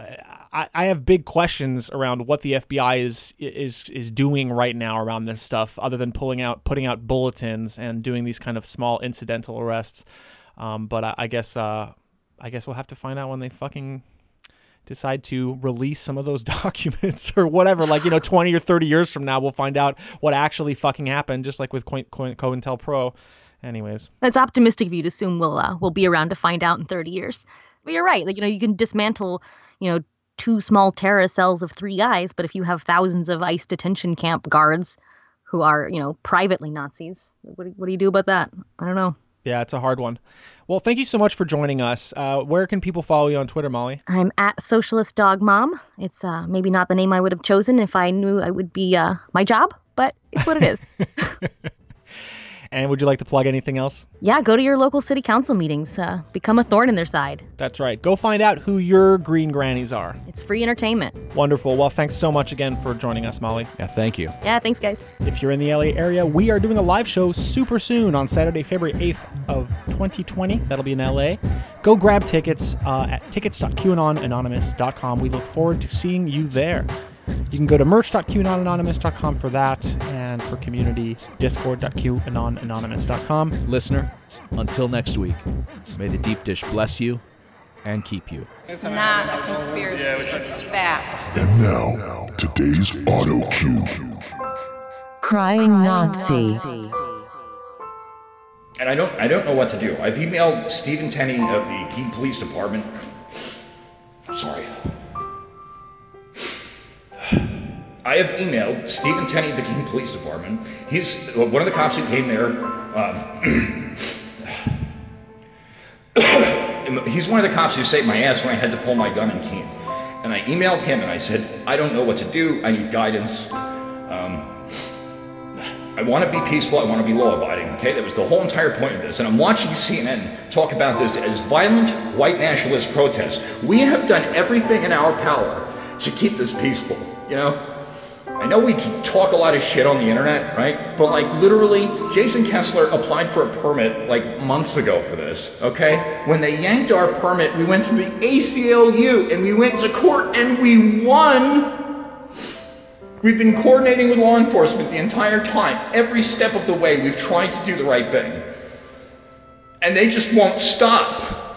I, I have big questions around what the FBI is is is doing right now around this stuff, other than pulling out putting out bulletins and doing these kind of small incidental arrests. Um, but I, I guess uh, I guess we'll have to find out when they fucking decide to release some of those documents or whatever. Like you know, twenty or thirty years from now, we'll find out what actually fucking happened, just like with Co- Co- COINTELPRO. Anyways, That's optimistic of you to assume we'll uh, we'll be around to find out in 30 years. But you're right. Like you know, you can dismantle, you know, two small terrorist cells of three guys, but if you have thousands of ICE detention camp guards who are, you know, privately Nazis, what do, what do you do about that? I don't know. yeah, it's a hard one. Well, thank you so much for joining us. Uh, where can people follow you on Twitter, Molly? I'm at Socialist Dog Mom. It's uh, maybe not the name I would have chosen if I knew I would be uh, my job, but it's what it is. And would you like to plug anything else? yeah, go to your local city council meetings. Uh, become a thorn in their side. That's right. Go find out who your green grannies are. It's free entertainment. Wonderful. Well, thanks so much again for joining us, Molly. Yeah, thank you. Yeah, thanks, guys. If you're in the LA area, we are doing a live show super soon on Saturday, February 8th of 2020. That'll be in LA. Go grab tickets uh, at tickets.qanonanonymous.com. We look forward to seeing you there. You can go to merch.qanonanonymous.com for that, and for community, discord.qanonanonymous.com. Listener, until next week, may the deep dish bless you and keep you. It's not a conspiracy, it's fact. And now, today's auto cue. Crying Nazi. And I don't, I don't know what to do. I've emailed Stephen Tenney of the Keene Police Department. Sorry. I have emailed Stephen Tenney of the Keene Police Department. He's one of the cops who came there. Um, he's one of the cops who saved my ass when I had to pull my gun in Keene. And I emailed him and I said, I don't know what to do. I need guidance. Um, I want to be peaceful. I want to be law abiding. Okay, that was the whole entire point of this. And I'm watching CNN talk about this as violent white nationalist protests. We have done everything in our power to keep this peaceful. You know, I know we talk a lot of shit on the internet, right? But like literally, Jason Kessler applied for a permit like months ago for this. Okay, when they yanked our permit, we went to the ACLU and we went to court and we won. We've been coordinating with law enforcement the entire time. Every step of the way, we've tried to do the right thing. And they just won't stop.